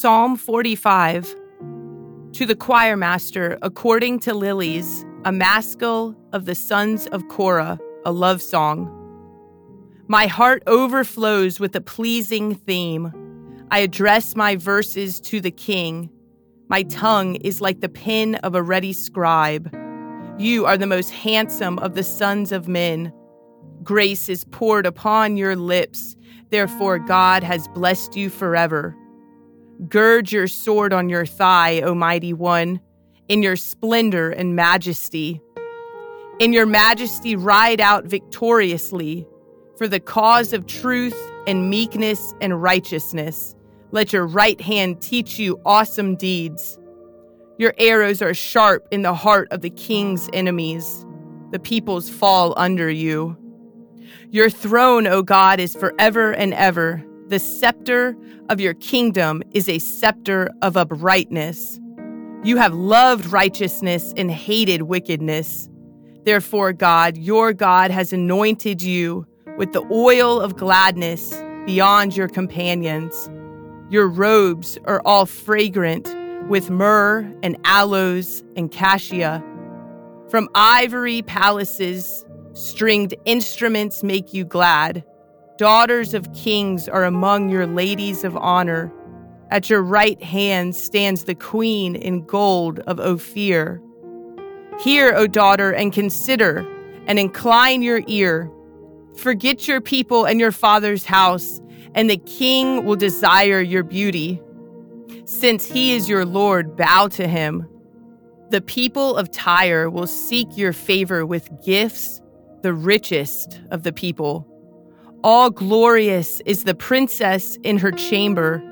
Psalm 45 To the choir master, according to lilies, a maskil of the sons of Korah, a love song. My heart overflows with a pleasing theme. I address my verses to the king. My tongue is like the pen of a ready scribe. You are the most handsome of the sons of men. Grace is poured upon your lips. Therefore, God has blessed you forever. Gird your sword on your thigh, O mighty one, in your splendor and majesty. In your majesty, ride out victoriously for the cause of truth and meekness and righteousness. Let your right hand teach you awesome deeds. Your arrows are sharp in the heart of the king's enemies. The peoples fall under you. Your throne, O God, is forever and ever. The scepter of your kingdom is a scepter of uprightness. You have loved righteousness and hated wickedness. Therefore, God, your God, has anointed you with the oil of gladness beyond your companions. Your robes are all fragrant with myrrh and aloes and cassia. From ivory palaces, stringed instruments make you glad. Daughters of kings are among your ladies of honor. At your right hand stands the queen in gold of Ophir. Hear, O daughter, and consider, and incline your ear. Forget your people and your father's house, and the king will desire your beauty. Since he is your Lord, bow to him. The people of Tyre will seek your favor with gifts, the richest of the people. All glorious is the princess in her chamber,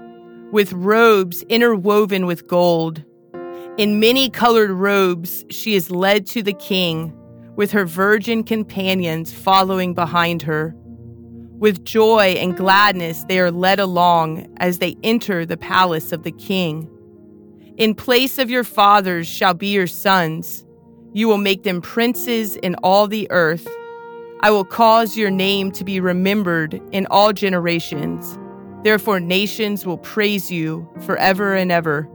with robes interwoven with gold. In many colored robes, she is led to the king, with her virgin companions following behind her. With joy and gladness, they are led along as they enter the palace of the king. In place of your fathers shall be your sons. You will make them princes in all the earth. I will cause your name to be remembered in all generations. Therefore, nations will praise you forever and ever.